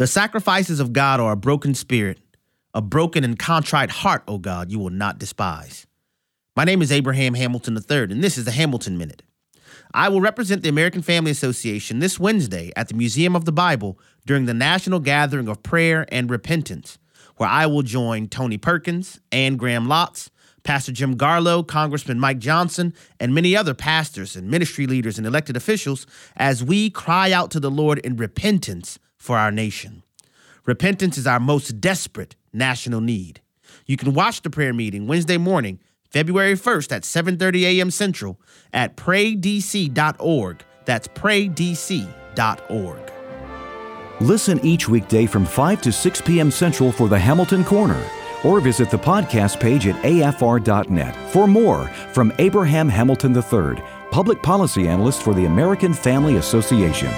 The sacrifices of God are a broken spirit, a broken and contrite heart, O God, you will not despise. My name is Abraham Hamilton III, and this is the Hamilton Minute. I will represent the American Family Association this Wednesday at the Museum of the Bible during the National Gathering of Prayer and Repentance, where I will join Tony Perkins, Anne Graham Lotz, Pastor Jim Garlow, Congressman Mike Johnson, and many other pastors and ministry leaders and elected officials as we cry out to the Lord in repentance for our nation. Repentance is our most desperate national need. You can watch the prayer meeting Wednesday morning, February 1st at 7:30 a.m. Central at praydc.org. That's praydc.org. Listen each weekday from 5 to 6 p.m. Central for the Hamilton Corner or visit the podcast page at afr.net for more from Abraham Hamilton III, public policy analyst for the American Family Association.